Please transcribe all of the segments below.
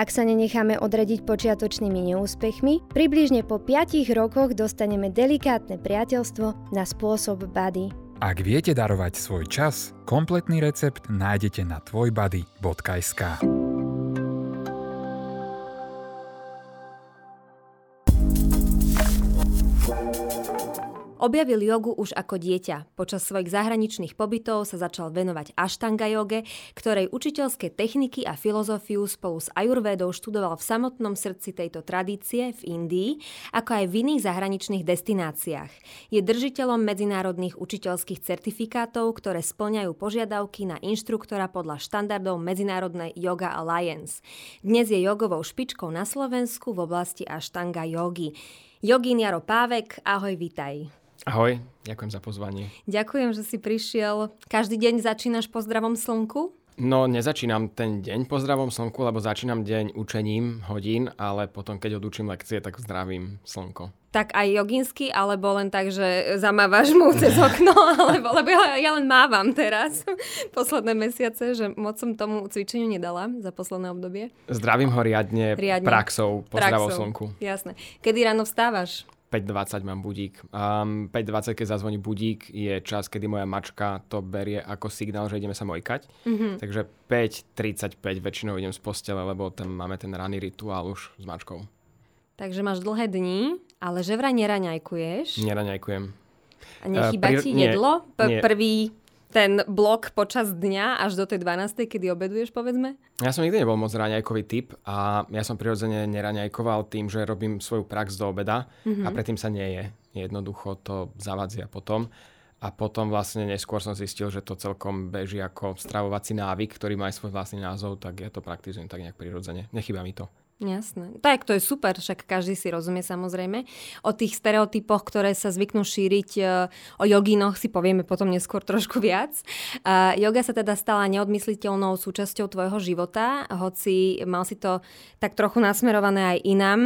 Ak sa nenecháme odradiť počiatočnými neúspechmi, približne po 5 rokoch dostaneme delikátne priateľstvo na spôsob bady. Ak viete darovať svoj čas, kompletný recept nájdete na tvojbody.sk. Objavil jogu už ako dieťa. Počas svojich zahraničných pobytov sa začal venovať aštanga joge, ktorej učiteľské techniky a filozofiu spolu s ajurvédou študoval v samotnom srdci tejto tradície v Indii, ako aj v iných zahraničných destináciách. Je držiteľom medzinárodných učiteľských certifikátov, ktoré splňajú požiadavky na inštruktora podľa štandardov Medzinárodnej Yoga Alliance. Dnes je jogovou špičkou na Slovensku v oblasti aštanga jogy. Jogín Jaro Pávek, ahoj, vitaj. Ahoj, ďakujem za pozvanie. Ďakujem, že si prišiel. Každý deň začínaš po zdravom slnku? No, nezačínam ten deň po zdravom slnku, lebo začínam deň učením hodín, ale potom, keď odučím lekcie, tak zdravím slnko. Tak aj joginsky, alebo len tak, že zamávaš mu cez okno, alebo, lebo ja, ja len mávam teraz posledné mesiace, že moc som tomu cvičeniu nedala za posledné obdobie. Zdravím ho riadne, riadne. praxou po praxou. zdravom slnku. Jasné. Kedy ráno vstávaš? 5.20 mám budík. Um, 5.20, keď zazvoní budík, je čas, kedy moja mačka to berie ako signál, že ideme sa mojkať. Mm-hmm. Takže 5.35 väčšinou idem z postele, lebo tam máme ten ranný rituál už s mačkou. Takže máš dlhé dni, ale že vraj neraňajkuješ. Neraňajkujem. A nechýba uh, pri... ti jedlo? P- prvý ten blok počas dňa až do tej 12. kedy obeduješ, povedzme? Ja som nikdy nebol moc raňajkový typ a ja som prirodzene neraňajkoval tým, že robím svoju prax do obeda mm-hmm. a predtým sa nie je. Jednoducho to zavadzia potom. A potom vlastne neskôr som zistil, že to celkom beží ako stravovací návyk, ktorý má aj svoj vlastný názov, tak ja to praktizujem tak nejak prirodzene. Nechýba mi to. Jasné. Tak to je super, však každý si rozumie samozrejme. O tých stereotypoch, ktoré sa zvyknú šíriť, e, o jogínoch si povieme potom neskôr trošku viac. Uh, yoga sa teda stala neodmysliteľnou súčasťou tvojho života, hoci mal si to tak trochu nasmerované aj inám.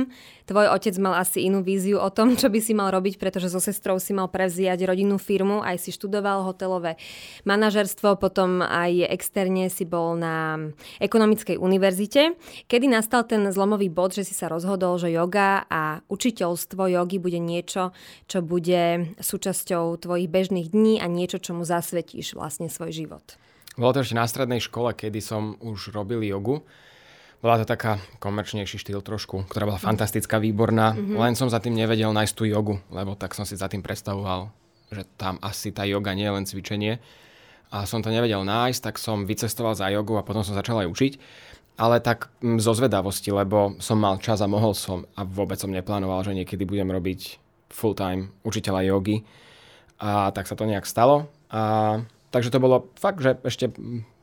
Tvoj otec mal asi inú víziu o tom, čo by si mal robiť, pretože so sestrou si mal prevziať rodinnú firmu, aj si študoval hotelové manažerstvo, potom aj externe si bol na ekonomickej univerzite. Kedy nastal ten zlomový bod, že si sa rozhodol, že yoga a učiteľstvo jogy bude niečo, čo bude súčasťou tvojich bežných dní a niečo, čomu zasvetíš vlastne svoj život? Bolo to ešte na strednej škole, kedy som už robil jogu bola to taká komerčnejší štýl trošku, ktorá bola fantastická, výborná, mm-hmm. len som za tým nevedel nájsť tú jogu, lebo tak som si za tým predstavoval, že tam asi tá joga nie je len cvičenie. A som to nevedel nájsť, tak som vycestoval za jogu a potom som začal aj učiť. Ale tak mm, zo zvedavosti, lebo som mal čas a mohol som a vôbec som neplánoval, že niekedy budem robiť full-time učiteľa jogy. A tak sa to nejak stalo. A, takže to bolo fakt, že ešte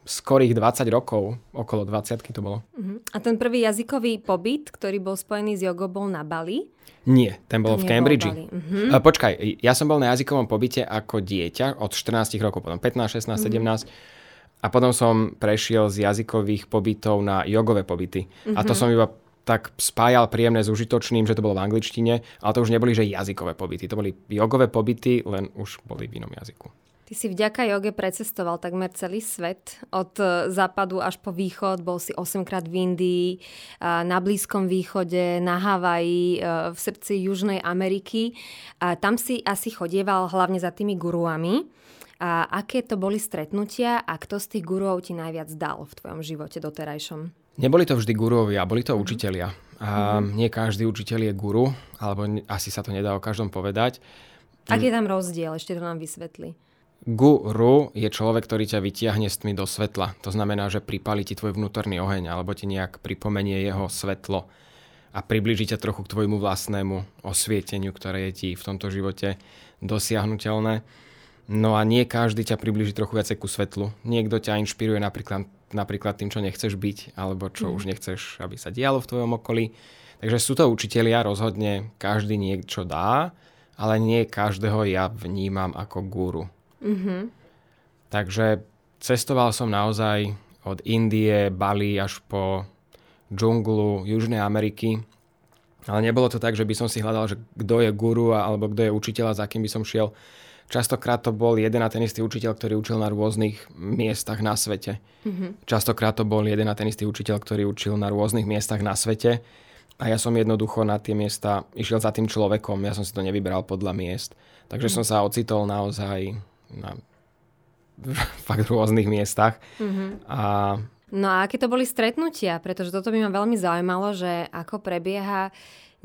skorých 20 rokov, okolo 20 to bolo. Uh-huh. A ten prvý jazykový pobyt, ktorý bol spojený s jogou, bol na Bali? Nie, ten bol to v Cambridge. Uh-huh. Počkaj, ja som bol na jazykovom pobyte ako dieťa od 14 rokov, potom 15, 16, uh-huh. 17 a potom som prešiel z jazykových pobytov na jogové pobyty. Uh-huh. A to som iba tak spájal príjemné s užitočným, že to bolo v angličtine, ale to už neboli že jazykové pobyty, to boli jogové pobyty, len už boli v inom jazyku. Ty si vďaka joge precestoval takmer celý svet, od e, západu až po východ. Bol si 8 krát v Indii, e, na Blízkom východe, na Havaji, e, v srdci Južnej Ameriky. A tam si asi chodieval hlavne za tými guruami. A aké to boli stretnutia a kto z tých guruov ti najviac dal v tvojom živote doterajšom? Neboli to vždy guruovia, boli to mm-hmm. učitelia. A mm-hmm. nie každý učiteľ je guru, alebo asi sa to nedá o každom povedať. Aký je tam rozdiel? Ešte to nám vysvetli. Guru je človek, ktorý ťa vytiahne s tmy do svetla. To znamená, že pripali ti tvoj vnútorný oheň alebo ti nejak pripomenie jeho svetlo a približí ťa trochu k tvojmu vlastnému osvieteniu, ktoré je ti v tomto živote dosiahnutelné. No a nie každý ťa približí trochu viacej ku svetlu. Niekto ťa inšpiruje napríklad, napríklad tým, čo nechceš byť, alebo čo mm. už nechceš, aby sa dialo v tvojom okolí. Takže sú to učitelia, rozhodne každý niečo dá, ale nie každého ja vnímam ako guru. Mm-hmm. Takže cestoval som naozaj od Indie, Bali až po džunglu Južnej Ameriky. Ale nebolo to tak, že by som si hľadal, že kto je guru alebo kto je učiteľ a za kým by som šiel. Častokrát to bol jeden a ten istý učiteľ, ktorý učil na rôznych miestach na svete. Mm-hmm. Častokrát to bol jeden a ten istý učiteľ, ktorý učil na rôznych miestach na svete. A ja som jednoducho na tie miesta išiel za tým človekom. Ja som si to nevyberal podľa miest. Takže mm-hmm. som sa ocitol naozaj na fakt rôznych miestach. Mm-hmm. A No a aké to boli stretnutia? Pretože toto by ma veľmi zaujímalo, že ako prebieha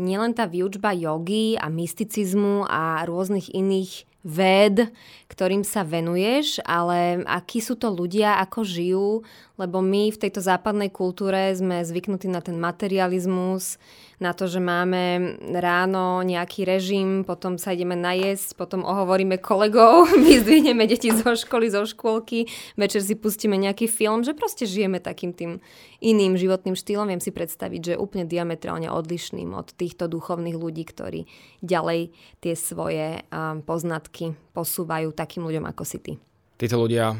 nielen tá výučba jogy a mysticizmu a rôznych iných ved, ktorým sa venuješ, ale akí sú to ľudia, ako žijú, lebo my v tejto západnej kultúre sme zvyknutí na ten materializmus, na to, že máme ráno nejaký režim, potom sa ideme najesť, potom ohovoríme kolegov, vyzdvihneme deti zo školy, zo škôlky, večer si pustíme nejaký film, že proste žijeme takým tým iným životným štýlom. Viem si predstaviť, že úplne diametrálne odlišným od týchto duchovných ľudí, ktorí ďalej tie svoje poznatky posúvajú takým ľuďom ako si ty. Títo ľudia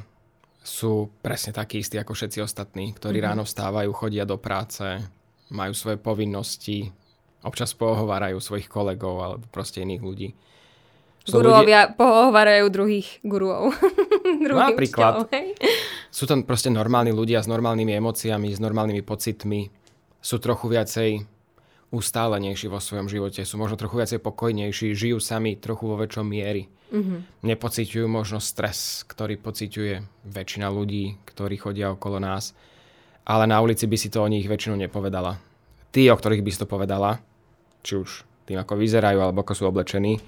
sú presne takí istí ako všetci ostatní, ktorí mm-hmm. ráno vstávajú, chodia do práce, majú svoje povinnosti, občas pohovárajú svojich kolegov alebo proste iných ľudí. Sú Guruovia ľudia... pohovárajú druhých guruov. Napríklad. Sú tam proste normálni ľudia s normálnymi emóciami, s normálnymi pocitmi. Sú trochu viacej ustálenejší vo svojom živote, sú možno trochu viacej pokojnejší, žijú sami trochu vo väčšom miery. Mm-hmm. Nepociťujú možno stres, ktorý pociťuje väčšina ľudí, ktorí chodia okolo nás ale na ulici by si to o nich väčšinou nepovedala. Tí, o ktorých by si to povedala, či už tým, ako vyzerajú alebo ako sú oblečení,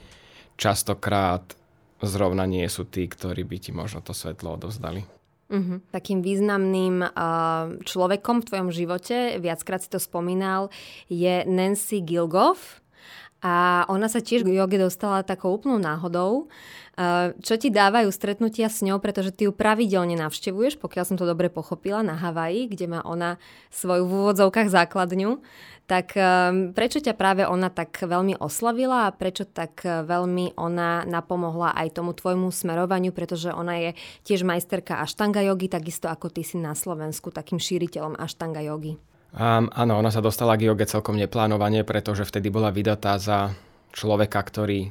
častokrát zrovna nie sú tí, ktorí by ti možno to svetlo odovzdali. Uh-huh. Takým významným uh, človekom v tvojom živote, viackrát si to spomínal, je Nancy Gilgoff. A ona sa tiež k joge dostala takou úplnou náhodou. Čo ti dávajú stretnutia s ňou, pretože ty ju pravidelne navštevuješ, pokiaľ som to dobre pochopila, na Havaji, kde má ona svoju v úvodzovkách základňu. Tak ehm, prečo ťa práve ona tak veľmi oslavila a prečo tak veľmi ona napomohla aj tomu tvojmu smerovaniu, pretože ona je tiež majsterka aštanga jogy, takisto ako ty si na Slovensku takým šíriteľom aštanga jogy. Um, áno, ona sa dostala k joge celkom neplánovane, pretože vtedy bola vydatá za človeka, ktorý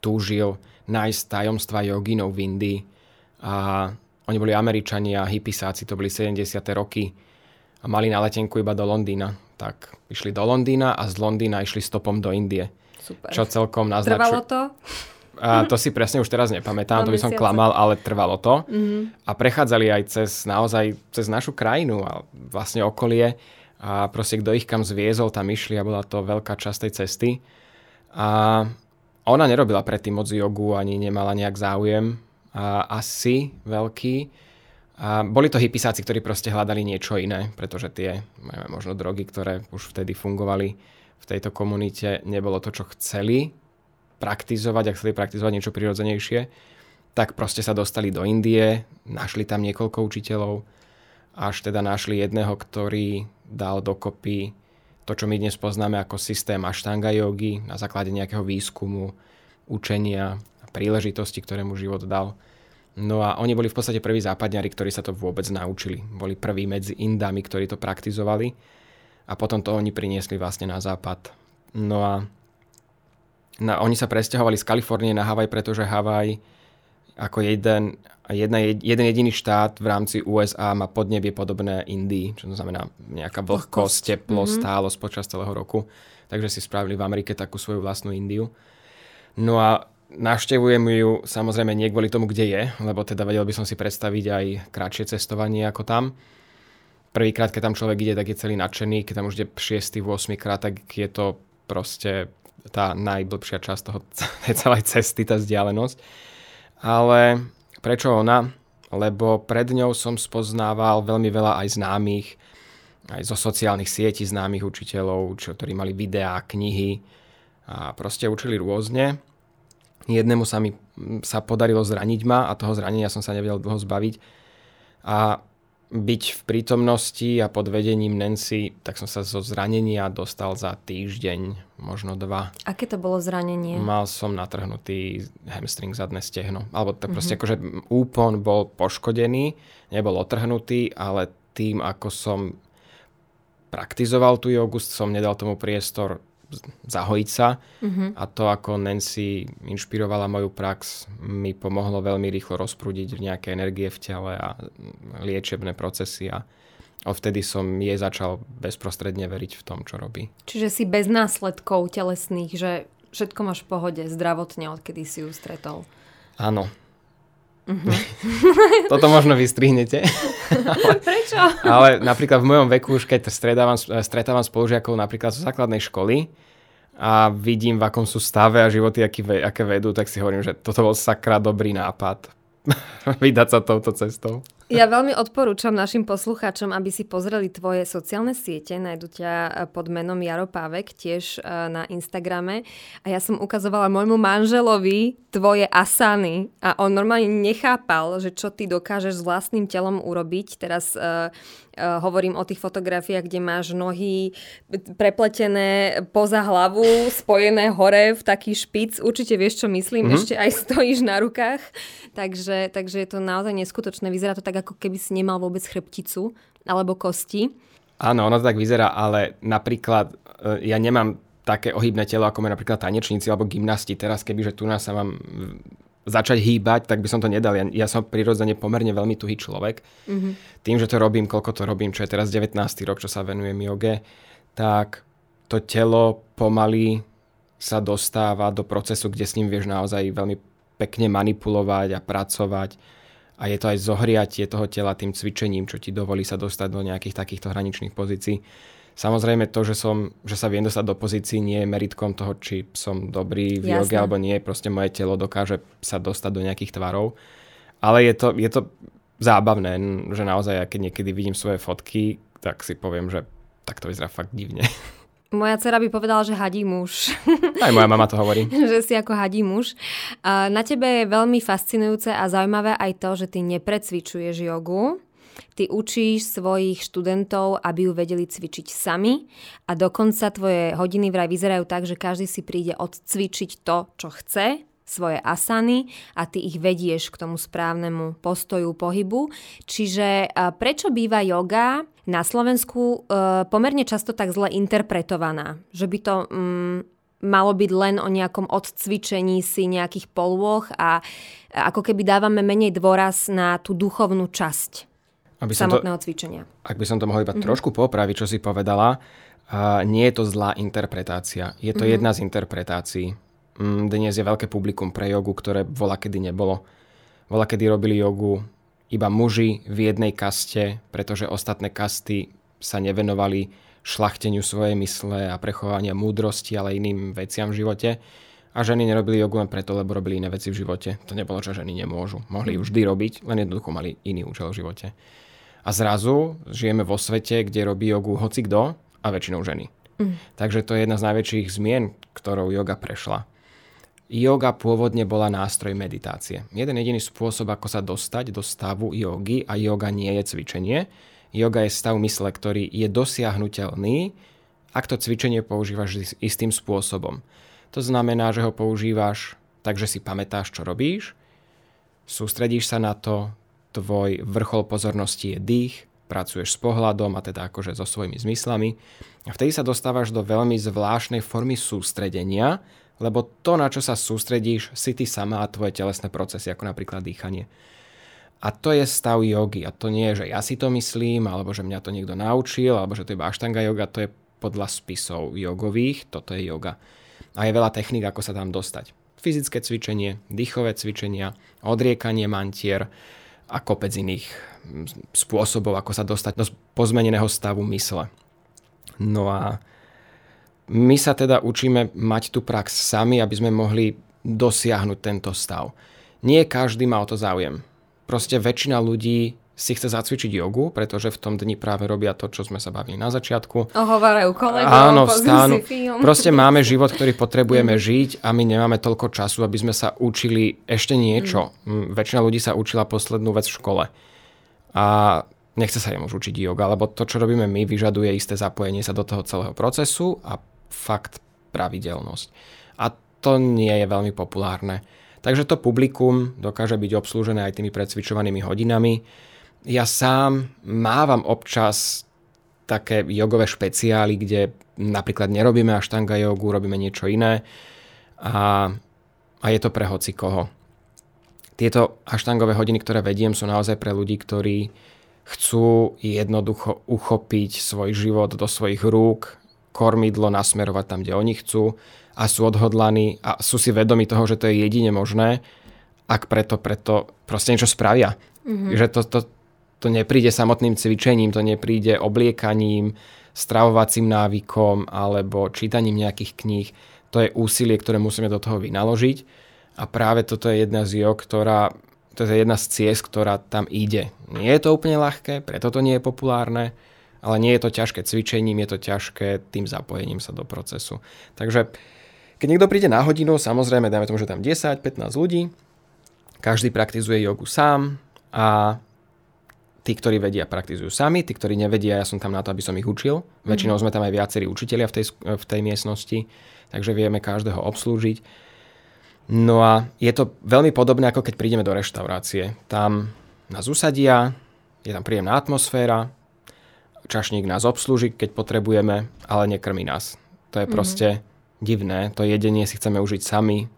túžil nájsť tajomstva joginov v Indii. A oni boli Američania, hippisáci, to boli 70. roky a mali na letenku iba do Londýna. Tak išli do Londýna a z Londýna išli stopom do Indie. Super. Čo celkom naznačuje... Trvalo to? A to si presne už teraz nepamätám, to by som klamal, ale trvalo to. Mm-hmm. A prechádzali aj cez naozaj cez našu krajinu a vlastne okolie. A proste kto ich kam zviezol, tam išli a bola to veľká časť tej cesty. A ona nerobila predtým moc jogu, ani nemala nejak záujem. A asi veľký. A boli to hypisáci, ktorí proste hľadali niečo iné, pretože tie možno drogy, ktoré už vtedy fungovali v tejto komunite, nebolo to, čo chceli praktizovať, ak chceli praktizovať niečo prirodzenejšie, tak proste sa dostali do Indie, našli tam niekoľko učiteľov, až teda našli jedného, ktorý dal dokopy to, čo my dnes poznáme ako systém aštanga jogy na základe nejakého výskumu, učenia a príležitosti, ktoré mu život dal. No a oni boli v podstate prví západňari, ktorí sa to vôbec naučili. Boli prví medzi Indami, ktorí to praktizovali a potom to oni priniesli vlastne na západ. No a na, oni sa presťahovali z Kalifornie na Havaj, pretože Havaj ako jeden, jedna, jeden jediný štát v rámci USA má podnebie podobné Indii, čo to znamená nejaká vlhkosť, teplo, mm-hmm. stálosť počas celého roku. Takže si spravili v Amerike takú svoju vlastnú Indiu. No a navštevujem ju samozrejme nie kvôli tomu, kde je, lebo teda vedel by som si predstaviť aj kratšie cestovanie ako tam. Prvýkrát, keď tam človek ide, tak je celý nadšený, keď tam už ide 6. 8. krát, tak je to proste tá najblbšia časť toho celej cesty, tá vzdialenosť ale Prečo ona? Lebo pred ňou som spoznával veľmi veľa aj známych, aj zo sociálnych sietí známych učiteľov, čo, ktorí mali videá, knihy a proste učili rôzne. Jednému sa mi sa podarilo zraniť ma a toho zranenia som sa nevedel dlho zbaviť. A byť v prítomnosti a pod vedením Nancy, tak som sa zo zranenia dostal za týždeň, možno dva. Aké to bolo zranenie? Mal som natrhnutý hamstring zadné stehno. Alebo tak proste mm-hmm. akože úpon bol poškodený, nebol otrhnutý, ale tým, ako som praktizoval tú jogu, som nedal tomu priestor zahojiť sa mm-hmm. a to, ako Nancy inšpirovala moju prax, mi pomohlo veľmi rýchlo rozprúdiť nejaké energie v tele a liečebné procesy a odvtedy som jej začal bezprostredne veriť v tom, čo robí. Čiže si bez následkov telesných, že všetko máš v pohode zdravotne, odkedy si ju stretol. Áno. Uh-huh. Toto možno vystrihnete. ale, Prečo? ale napríklad v mojom veku, už keď stretávam, stretávam spolužiakov napríklad zo základnej školy a vidím, v akom sú stave a životy, aký, aké vedú, tak si hovorím, že toto bol sakra dobrý nápad. Vydať sa touto cestou. Ja veľmi odporúčam našim poslucháčom, aby si pozreli tvoje sociálne siete. Najdu ťa e, pod menom Jaro Pávek, tiež e, na Instagrame. A ja som ukazovala môjmu manželovi tvoje asany. A on normálne nechápal, že čo ty dokážeš s vlastným telom urobiť. Teraz uh, uh, hovorím o tých fotografiách, kde máš nohy prepletené poza hlavu, spojené hore v taký špic. Určite vieš, čo myslím. Mm-hmm. Ešte aj stojíš na rukách. Takže, takže je to naozaj neskutočné. Vyzerá to tak ako keby si nemal vôbec chrbticu alebo kosti. Áno, ono to tak vyzerá, ale napríklad e, ja nemám také ohybné telo, ako majú napríklad tanečníci alebo gymnasti. Teraz, kebyže tu nás sa mám začať hýbať, tak by som to nedal. Ja, ja som prirodzene pomerne veľmi tuhý človek. Mm-hmm. Tým, že to robím, koľko to robím, čo je teraz 19. rok, čo sa venujem joge, tak to telo pomaly sa dostáva do procesu, kde s ním vieš naozaj veľmi pekne manipulovať a pracovať a je to aj zohriatie toho tela tým cvičením, čo ti dovolí sa dostať do nejakých takýchto hraničných pozícií. Samozrejme to, že, som, že sa viem dostať do pozícií, nie je meritkom toho, či som dobrý v joge alebo nie. Proste moje telo dokáže sa dostať do nejakých tvarov. Ale je to, je to zábavné, že naozaj, keď niekedy vidím svoje fotky, tak si poviem, že tak to vyzerá fakt divne. Moja dcera by povedala, že hadí muž. Aj moja mama to hovorí. že si ako hadí muž. Na tebe je veľmi fascinujúce a zaujímavé aj to, že ty neprecvičuješ jogu. Ty učíš svojich študentov, aby ju vedeli cvičiť sami a dokonca tvoje hodiny vraj vyzerajú tak, že každý si príde odcvičiť to, čo chce, svoje asany a ty ich vedieš k tomu správnemu postoju, pohybu. Čiže prečo býva yoga na Slovensku e, pomerne často tak zle interpretovaná? Že by to mm, malo byť len o nejakom odcvičení si nejakých polôch a ako keby dávame menej dôraz na tú duchovnú časť aby samotného to, cvičenia. Ak by som to mohol iba mm-hmm. trošku popraviť, čo si povedala, uh, nie je to zlá interpretácia. Je to mm-hmm. jedna z interpretácií. Mm, dnes je veľké publikum pre jogu, ktoré vola kedy nebolo. Vola kedy robili jogu iba muži v jednej kaste, pretože ostatné kasty sa nevenovali šlachteniu svojej mysle a prechovania múdrosti, ale iným veciam v živote. A ženy nerobili jogu len preto, lebo robili iné veci v živote. To nebolo, že ženy nemôžu. Mohli ju vždy robiť, len jednoducho mali iný účel v živote. A zrazu žijeme vo svete, kde robí jogu hoci kto a väčšinou ženy. Mm. Takže to je jedna z najväčších zmien, ktorou yoga prešla. Yoga pôvodne bola nástroj meditácie. Jeden jediný spôsob, ako sa dostať do stavu jogy, a yoga nie je cvičenie, yoga je stav mysle, ktorý je dosiahnutelný, ak to cvičenie používaš istým spôsobom. To znamená, že ho používaš tak, že si pamätáš, čo robíš, sústredíš sa na to, tvoj vrchol pozornosti je dých, pracuješ s pohľadom a teda akože so svojimi zmyslami. A vtedy sa dostávaš do veľmi zvláštnej formy sústredenia, lebo to, na čo sa sústredíš, si ty sama a tvoje telesné procesy, ako napríklad dýchanie. A to je stav jogy. A to nie je, že ja si to myslím, alebo že mňa to niekto naučil, alebo že to je ashtanga yoga, to je podľa spisov jogových, toto je yoga. A je veľa techník, ako sa tam dostať. Fyzické cvičenie, dýchové cvičenia, odriekanie mantier a kopec iných spôsobov, ako sa dostať do pozmeneného stavu mysle. No a my sa teda učíme mať tú prax sami, aby sme mohli dosiahnuť tento stav. Nie každý má o to záujem. proste väčšina ľudí si chce zacvičiť jogu, pretože v tom dni práve robia to, čo sme sa bavili na začiatku. Ohovárajú kolegov, Áno, vstánu. Proste máme život, ktorý potrebujeme mm. žiť a my nemáme toľko času, aby sme sa učili ešte niečo. Mm. Väčšina ľudí sa učila poslednú vec v škole. A nechce sa im už učiť yoga, lebo to, čo robíme my, vyžaduje isté zapojenie sa do toho celého procesu a fakt pravidelnosť. A to nie je veľmi populárne. Takže to publikum dokáže byť obslúžené aj tými precvičovanými hodinami ja sám mávam občas také jogové špeciály, kde napríklad nerobíme aštanga jogu, robíme niečo iné a, a je to pre hoci koho. Tieto aštangové hodiny, ktoré vediem, sú naozaj pre ľudí, ktorí chcú jednoducho uchopiť svoj život do svojich rúk, kormidlo nasmerovať tam, kde oni chcú a sú odhodlaní a sú si vedomi toho, že to je jedine možné, ak preto, preto proste niečo spravia. Mm-hmm. Že to, to, to nepríde samotným cvičením, to nepríde obliekaním, stravovacím návykom alebo čítaním nejakých kníh. To je úsilie, ktoré musíme do toho vynaložiť. A práve toto je jedna z jog, ktorá, to je jedna z ciest, ktorá tam ide. Nie je to úplne ľahké, preto to nie je populárne, ale nie je to ťažké cvičením, je to ťažké tým zapojením sa do procesu. Takže keď niekto príde na hodinu, samozrejme, dajme tomu, že tam 10-15 ľudí, každý praktizuje jogu sám a tí, ktorí vedia, praktizujú sami, tí, ktorí nevedia, ja som tam na to, aby som ich učil. Mm-hmm. Väčšinou sme tam aj viacerí učitelia v tej, v tej miestnosti, takže vieme každého obslúžiť. No a je to veľmi podobné, ako keď prídeme do reštaurácie. Tam nás usadia, je tam príjemná atmosféra, čašník nás obslúži, keď potrebujeme, ale nekrmi nás. To je mm-hmm. proste divné. To jedenie si chceme užiť sami,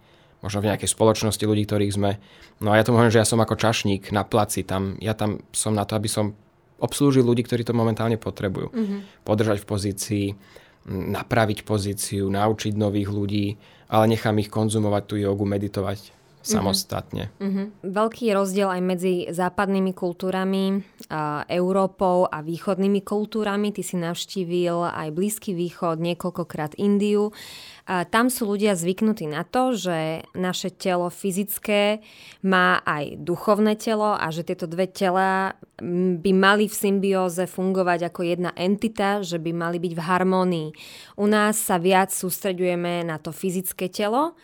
možno v nejakej spoločnosti ľudí, ktorých sme. No a ja to hovorím, že ja som ako čašník na placi, tam, ja tam som na to, aby som obslúžil ľudí, ktorí to momentálne potrebujú. Mm-hmm. Podržať v pozícii, napraviť pozíciu, naučiť nových ľudí, ale nechám ich konzumovať tú jogu, meditovať samostatne. Mm-hmm. Veľký rozdiel aj medzi západnými kultúrami, a Európou a východnými kultúrami. Ty si navštívil aj Blízky východ, niekoľkokrát Indiu. Tam sú ľudia zvyknutí na to, že naše telo fyzické má aj duchovné telo a že tieto dve tela by mali v symbióze fungovať ako jedna entita, že by mali byť v harmonii. U nás sa viac sústreďujeme na to fyzické telo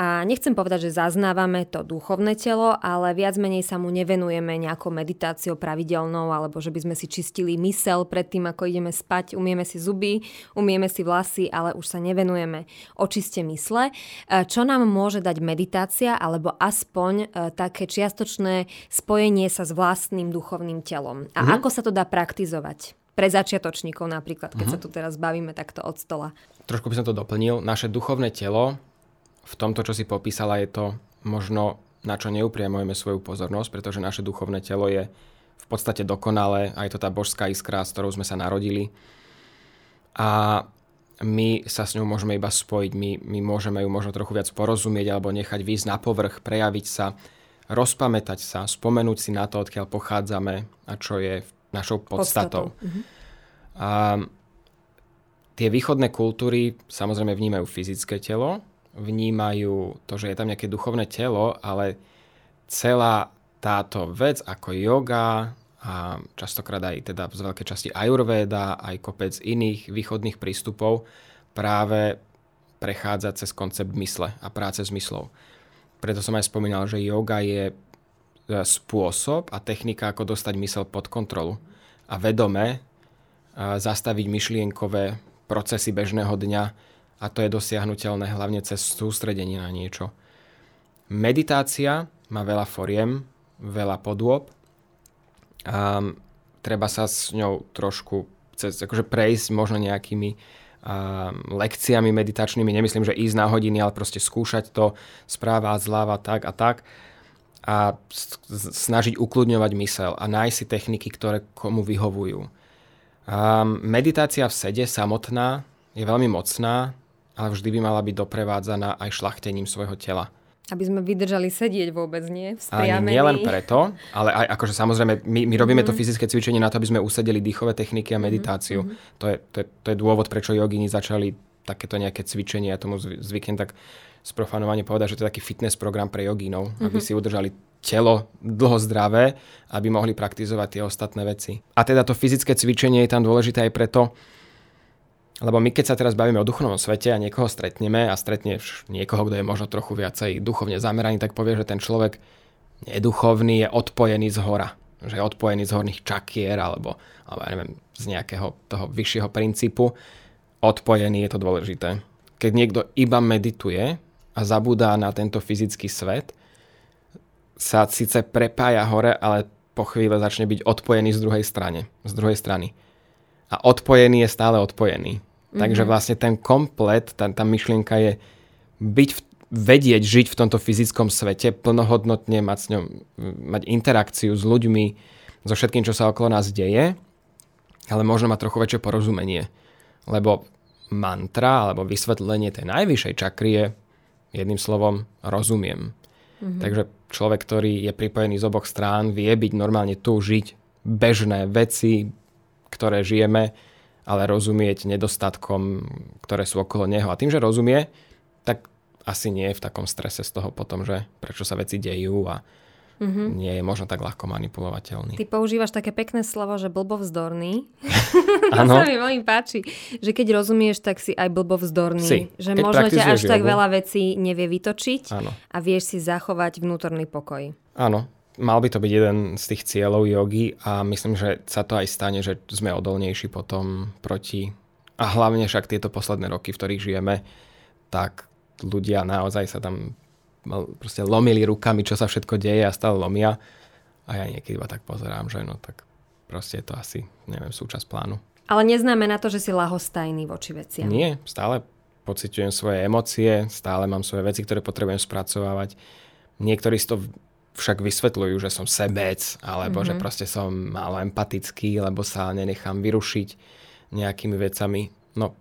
a nechcem povedať, že zaznávame to duchovné telo, ale viac menej sa mu nevenujeme nejakou meditáciou pravidelnou, alebo že by sme si čistili mysel pred tým, ako ideme spať, umieme si zuby, umieme si vlasy, ale už sa nevenujeme očiste mysle. E, čo nám môže dať meditácia, alebo aspoň e, také čiastočné spojenie sa s vlastným duchovným telom. A mhm. ako sa to dá praktizovať? pre začiatočníkov napríklad, keď uh-huh. sa tu teraz bavíme takto od stola. Trošku by som to doplnil. Naše duchovné telo v tomto, čo si popísala, je to možno na čo neupriamujeme svoju pozornosť, pretože naše duchovné telo je v podstate dokonalé a je to tá božská iskra, s ktorou sme sa narodili. A my sa s ňou môžeme iba spojiť, my, my môžeme ju možno trochu viac porozumieť alebo nechať výjsť na povrch, prejaviť sa, rozpamätať sa, spomenúť si na to, odkiaľ pochádzame a čo je našou podstatou. podstatou. Mhm. A tie východné kultúry samozrejme vnímajú fyzické telo, vnímajú to, že je tam nejaké duchovné telo, ale celá táto vec ako yoga a častokrát aj teda z veľkej časti ajurvéda, aj kopec iných východných prístupov práve prechádza cez koncept mysle a práce s myslou. Preto som aj spomínal, že yoga je e, spôsob a technika, ako dostať mysel pod kontrolu a vedome zastaviť myšlienkové procesy bežného dňa, a to je dosiahnutelné hlavne cez sústredenie na niečo. Meditácia má veľa foriem, veľa podôb a treba sa s ňou trošku cez, akože prejsť možno nejakými a, lekciami meditačnými. Nemyslím, že ísť na hodiny, ale proste skúšať to správa, zľava, tak a tak a snažiť ukludňovať mysel a nájsť si techniky, ktoré komu vyhovujú. A meditácia v sede samotná je veľmi mocná, ale vždy by mala byť doprevádzaná aj šlachtením svojho tela. Aby sme vydržali sedieť vôbec, nie? Ani nie len preto, ale aj akože samozrejme, my, my robíme mm-hmm. to fyzické cvičenie na to, aby sme usedeli dýchové techniky a mhm, meditáciu. Mm-hmm. To, je, to, je, to je dôvod, prečo jogini začali takéto nejaké cvičenie. Ja tomu zvyknem tak sprofanovane povedať, že to je taký fitness program pre jogínov, mm-hmm. aby mhm. si udržali telo dlho zdravé, aby mohli praktizovať tie ostatné veci. A teda to fyzické cvičenie je tam dôležité aj preto, lebo my keď sa teraz bavíme o duchovnom svete a niekoho stretneme a stretne niekoho, kto je možno trochu viacej duchovne zameraný, tak povie, že ten človek neduchovný je odpojený z hora. Že je odpojený z horných čakier alebo, alebo ja neviem, z nejakého toho vyššieho princípu. Odpojený je to dôležité. Keď niekto iba medituje a zabúda na tento fyzický svet, sa síce prepája hore, ale po chvíle začne byť odpojený z druhej strane. Z druhej strany. A odpojený je stále odpojený. Mm-hmm. Takže vlastne ten komplet, tá, tá myšlienka je byť v, vedieť žiť v tomto fyzickom svete, plnohodnotne mať, s ňom, mať interakciu s ľuďmi, so všetkým, čo sa okolo nás deje, ale možno mať trochu väčšie porozumenie. Lebo mantra alebo vysvetlenie tej najvyššej čakry je jedným slovom rozumiem. Mm-hmm. Takže človek, ktorý je pripojený z oboch strán, vie byť normálne tu, žiť bežné veci, ktoré žijeme, ale rozumieť nedostatkom, ktoré sú okolo neho. A tým, že rozumie, tak asi nie je v takom strese z toho potom, že prečo sa veci dejú a mm-hmm. nie je možno tak ľahko manipulovateľný. Ty používaš také pekné slovo, že blbovzdorný. to sa mi veľmi páči. Že keď rozumieš, tak si aj blbovzdorný. Si. Že keď možno ťa až jogu. tak veľa vecí nevie vytočiť ano. a vieš si zachovať vnútorný pokoj. Áno, mal by to byť jeden z tých cieľov jogy a myslím, že sa to aj stane, že sme odolnejší potom proti a hlavne však tieto posledné roky, v ktorých žijeme, tak ľudia naozaj sa tam proste lomili rukami, čo sa všetko deje a stále lomia. A ja niekedy iba tak pozerám, že no tak proste je to asi, neviem, súčasť plánu. Ale neznamená to, že si lahostajný voči veciam. Nie, stále pociťujem svoje emócie, stále mám svoje veci, ktoré potrebujem spracovávať. Niektorí si to však vysvetľujú, že som sebec, alebo mm-hmm. že mhm. proste som málo empatický, lebo sa nenechám vyrušiť nejakými vecami. No,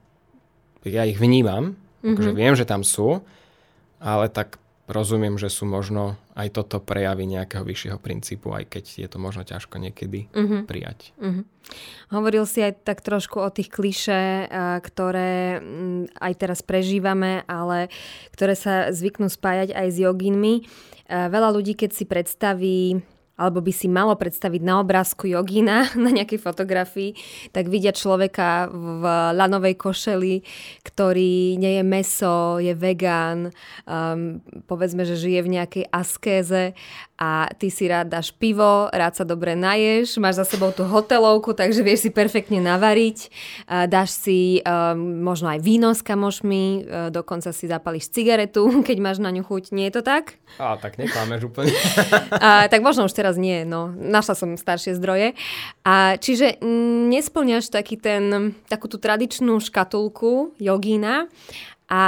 ja ich vnímam, mm-hmm. akože viem, že tam sú, ale tak rozumiem, že sú možno aj toto prejavy nejakého vyššieho princípu, aj keď je to možno ťažko niekedy mm-hmm. prijať. Mm-hmm. Hovoril si aj tak trošku o tých kliše, ktoré mm, aj teraz prežívame, ale ktoré sa zvyknú spájať aj s joginmi. Veľa ľudí, keď si predstaví alebo by si malo predstaviť na obrázku jogína na nejakej fotografii, tak vidia človeka v lanovej košeli, ktorý nie je meso, je vegán, um, povedzme, že žije v nejakej askéze a ty si rád dáš pivo, rád sa dobre naješ, máš za sebou tú hotelovku, takže vieš si perfektne navariť, dáš si um, možno aj víno s kamošmi, uh, dokonca si zapališ cigaretu, keď máš na ňu chuť. Nie je to tak? A tak neklámeš úplne. a, tak možno už teraz nie, no našla som staršie zdroje. A čiže nesplňaš taký ten, takú tú tradičnú škatulku jogína a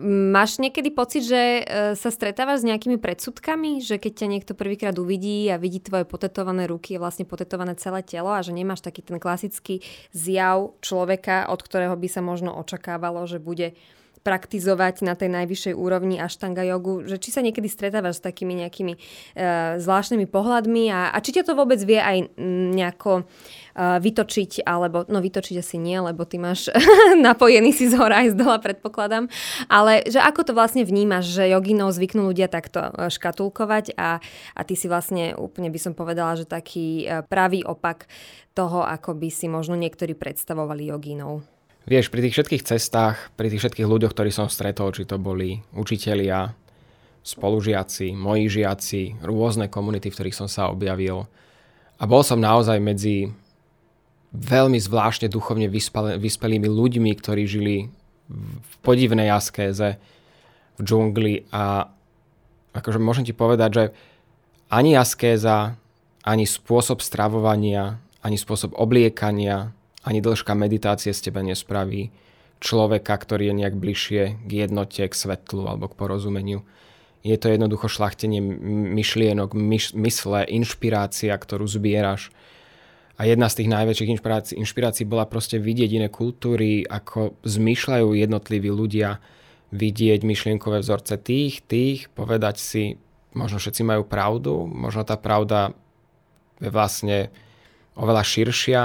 Máš niekedy pocit, že e, sa stretávaš s nejakými predsudkami, že keď ťa niekto prvýkrát uvidí a vidí tvoje potetované ruky, vlastne potetované celé telo a že nemáš taký ten klasický zjav človeka, od ktorého by sa možno očakávalo, že bude praktizovať na tej najvyššej úrovni aštanga jogu, že či sa niekedy stretávaš s takými nejakými uh, zvláštnymi pohľadmi a, a či ťa to vôbec vie aj nejako uh, vytočiť, alebo, no vytočiť asi nie, lebo ty máš napojený si z hora aj z dola, predpokladám, ale že ako to vlastne vnímaš, že joginov zvyknú ľudia takto e, škatulkovať a, a ty si vlastne úplne by som povedala, že taký pravý opak toho, ako by si možno niektorí predstavovali joginov. Vieš, pri tých všetkých cestách, pri tých všetkých ľuďoch, ktorí som stretol, či to boli učitelia, spolužiaci, moji žiaci, rôzne komunity, v ktorých som sa objavil. A bol som naozaj medzi veľmi zvláštne duchovne vyspelými ľuďmi, ktorí žili v podivnej askéze, v džungli a akože môžem ti povedať, že ani askéza, ani spôsob stravovania, ani spôsob obliekania, ani dĺžka meditácie z teba nespraví človeka, ktorý je nejak bližšie k jednote, k svetlu alebo k porozumeniu. Je to jednoducho šlachtenie myšlienok, myš, mysle, inšpirácia, ktorú zbieraš. A jedna z tých najväčších inšpirácií, inšpirácií bola proste vidieť iné kultúry, ako zmýšľajú jednotliví ľudia, vidieť myšlienkové vzorce tých, tých, povedať si, možno všetci majú pravdu, možno tá pravda je vlastne oveľa širšia,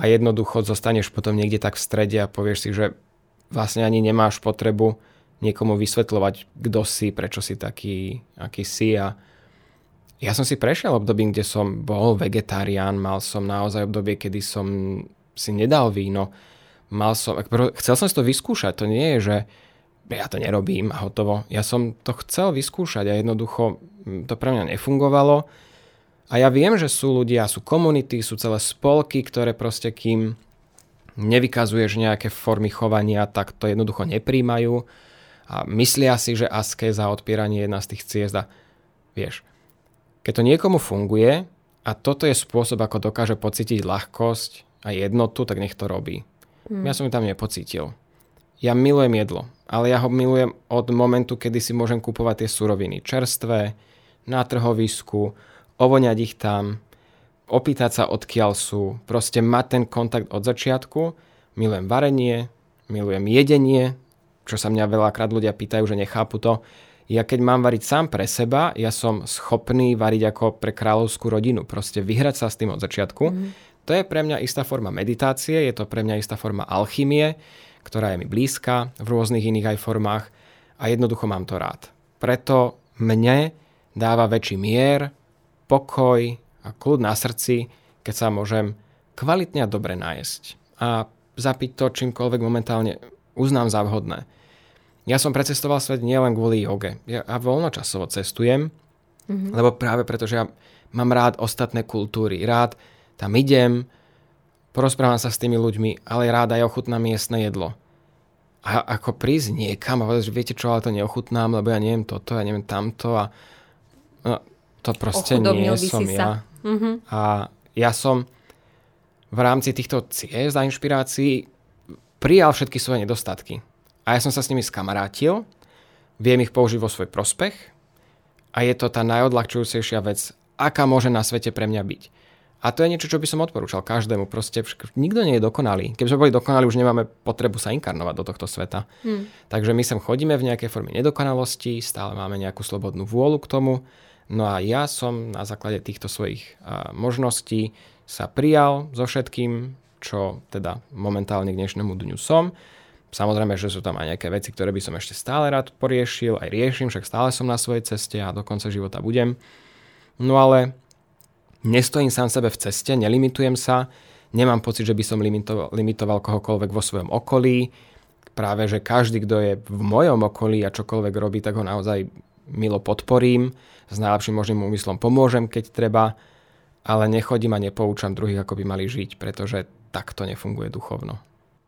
a jednoducho zostaneš potom niekde tak v strede a povieš si, že vlastne ani nemáš potrebu niekomu vysvetľovať, kto si, prečo si taký, aký si a ja som si prešiel obdobím, kde som bol vegetarián, mal som naozaj obdobie, kedy som si nedal víno, mal som, chcel som si to vyskúšať, to nie je, že ja to nerobím a hotovo. Ja som to chcel vyskúšať a jednoducho to pre mňa nefungovalo. A ja viem, že sú ľudia, sú komunity, sú celé spolky, ktoré proste kým nevykazuješ nejaké formy chovania, tak to jednoducho nepríjmajú a myslia si, že askéza a odpieranie je jedna z tých ciest a vieš, keď to niekomu funguje a toto je spôsob, ako dokáže pocítiť ľahkosť a jednotu, tak nech to robí. Mm. Ja som ju tam nepocítil. Ja milujem jedlo, ale ja ho milujem od momentu, kedy si môžem kupovať tie suroviny čerstvé, na trhovisku, ovoňať ich tam, opýtať sa odkiaľ sú, proste mať ten kontakt od začiatku. Milujem varenie, milujem jedenie, čo sa mňa veľakrát ľudia pýtajú, že nechápu to. Ja keď mám variť sám pre seba, ja som schopný variť ako pre kráľovskú rodinu. Proste vyhrať sa s tým od začiatku. Mm. To je pre mňa istá forma meditácie, je to pre mňa istá forma alchymie, ktorá je mi blízka v rôznych iných aj formách a jednoducho mám to rád. Preto mne dáva väčší mier, pokoj a kľud na srdci, keď sa môžem kvalitne a dobre nájsť a zapiť to čímkoľvek momentálne uznám za vhodné. Ja som precestoval svet nielen kvôli joge. Ja voľnočasovo cestujem, mm-hmm. lebo práve preto, že ja mám rád ostatné kultúry. Rád tam idem, porozprávam sa s tými ľuďmi, ale rád aj ochutnám miestne jedlo. A ako prísť niekam a povedať, že viete čo, ale to neochutnám, lebo ja neviem toto, ja neviem tamto a no, to proste nie som ja. Mm-hmm. A ja som v rámci týchto ciest a inšpirácií prijal všetky svoje nedostatky. A ja som sa s nimi skamarátil, viem ich použiť vo svoj prospech a je to tá najodľahčujúcejšia vec, aká môže na svete pre mňa byť. A to je niečo, čo by som odporúčal každému. Proste nikto nie je dokonalý. Keby sme boli dokonali, už nemáme potrebu sa inkarnovať do tohto sveta. Hmm. Takže my sem chodíme v nejakej forme nedokonalosti, stále máme nejakú slobodnú vôľu k tomu. No a ja som na základe týchto svojich možností sa prijal so všetkým, čo teda momentálne k dnešnému dňu som. Samozrejme, že sú tam aj nejaké veci, ktoré by som ešte stále rád poriešil, aj riešim, však stále som na svojej ceste a do konca života budem. No ale nestojím sám sebe v ceste, nelimitujem sa, nemám pocit, že by som limitoval, limitoval kohokoľvek vo svojom okolí. Práve, že každý, kto je v mojom okolí a čokoľvek robí, tak ho naozaj milo podporím, s najlepším možným úmyslom pomôžem, keď treba, ale nechodím a nepoučam druhých, ako by mali žiť, pretože takto nefunguje duchovno.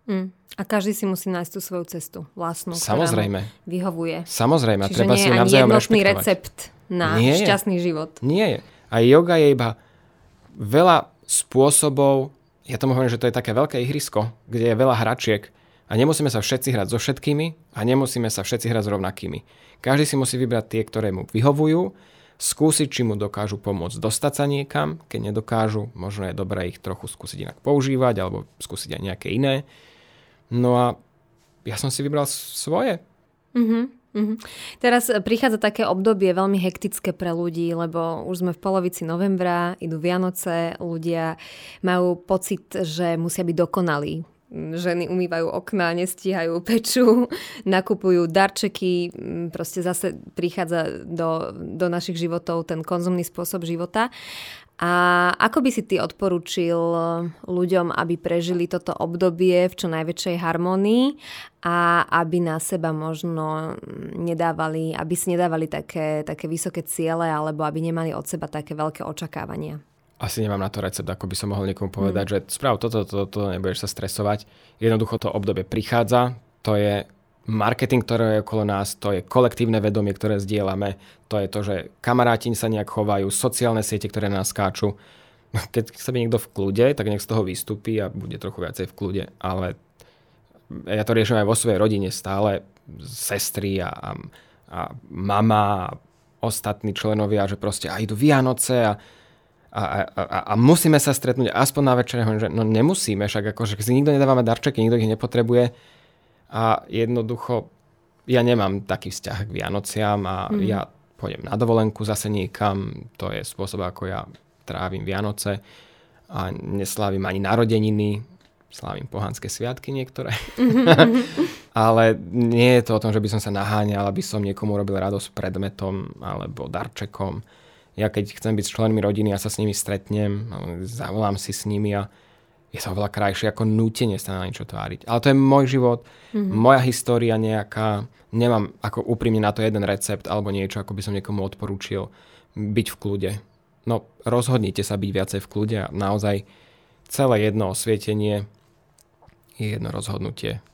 Mm. A každý si musí nájsť tú svoju cestu vlastnú, Samozrejme. vyhovuje. Samozrejme, Čiže treba nie si je navzájom rešpektovať. recept na nie šťastný je. život. Nie je. A yoga je iba veľa spôsobov, ja tomu hovorím, že to je také veľké ihrisko, kde je veľa hračiek a nemusíme sa všetci hrať so všetkými a nemusíme sa všetci hrať s rovnakými. Každý si musí vybrať tie, ktoré mu vyhovujú, skúsiť, či mu dokážu pomôcť dostať sa niekam, keď nedokážu, možno je dobré ich trochu skúsiť inak používať alebo skúsiť aj nejaké iné. No a ja som si vybral svoje. Mm-hmm. Mm-hmm. Teraz prichádza také obdobie veľmi hektické pre ľudí, lebo už sme v polovici novembra, idú Vianoce, ľudia majú pocit, že musia byť dokonalí. Ženy umývajú okná, nestíhajú peču, nakupujú darčeky, proste zase prichádza do, do našich životov ten konzumný spôsob života. A ako by si ty odporúčil ľuďom, aby prežili toto obdobie v čo najväčšej harmonii a aby na seba možno nedávali, aby si nedávali také, také vysoké ciele alebo aby nemali od seba také veľké očakávania? Asi nemám na to recept, ako by som mohol niekomu povedať, mm. že sprav toto, toto, toto, nebudeš sa stresovať. Jednoducho to obdobie prichádza, to je marketing, ktorý je okolo nás, to je kolektívne vedomie, ktoré zdieľame, to je to, že kamaráti sa nejak chovajú, sociálne siete, ktoré nás skáču. Keď sa by niekto v kľude, tak nech z toho vystúpi a bude trochu viacej v kľude, ale ja to riešim aj vo svojej rodine stále, sestry a, a, a mama a ostatní členovia, že proste a idú Vianoce a, a, a, a musíme sa stretnúť aspoň na večer, že no nemusíme, však akože si nikto nedávame darčeky, nikto ich nepotrebuje, a jednoducho ja nemám taký vzťah k Vianociam a mm. ja pôjdem na dovolenku zase niekam, to je spôsob, ako ja trávim Vianoce a neslávim ani narodeniny, slávim pohanské sviatky niektoré. Mm-hmm. ale nie je to o tom, že by som sa naháňal, aby som niekomu robil radosť predmetom alebo darčekom. Ja keď chcem byť s členmi rodiny, ja sa s nimi stretnem, zavolám si s nimi a je to oveľa krajšie ako nútenie sa na niečo tváriť. Ale to je môj život, mm-hmm. moja história nejaká, nemám ako úprimne na to jeden recept alebo niečo, ako by som niekomu odporúčil byť v kľude. No rozhodnite sa byť viacej v kľude a naozaj celé jedno osvietenie je jedno rozhodnutie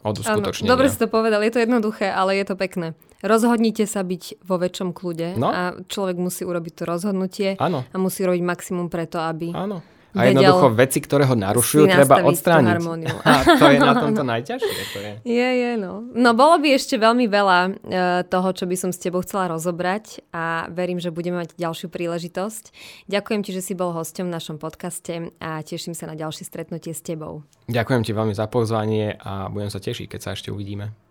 od uskutočnenia. Dobre si to povedal, je to jednoduché, ale je to pekné. Rozhodnite sa byť vo väčšom kľude no? a človek musí urobiť to rozhodnutie ano. a musí robiť maximum preto, aby Áno. A jednoducho veci, ktoré ho narušujú, treba odstrániť. A to je na tomto najťažšie. To je. je, je, no. No bolo by ešte veľmi veľa uh, toho, čo by som s tebou chcela rozobrať a verím, že budeme mať ďalšiu príležitosť. Ďakujem ti, že si bol hosťom v našom podcaste a teším sa na ďalšie stretnutie s tebou. Ďakujem ti veľmi za pozvanie a budem sa tešiť, keď sa ešte uvidíme.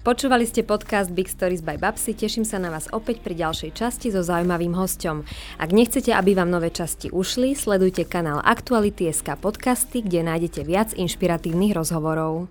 Počúvali ste podcast Big Stories by Babsy, teším sa na vás opäť pri ďalšej časti so zaujímavým hosťom. Ak nechcete, aby vám nové časti ušli, sledujte kanál Aktuality.sk podcasty, kde nájdete viac inšpiratívnych rozhovorov.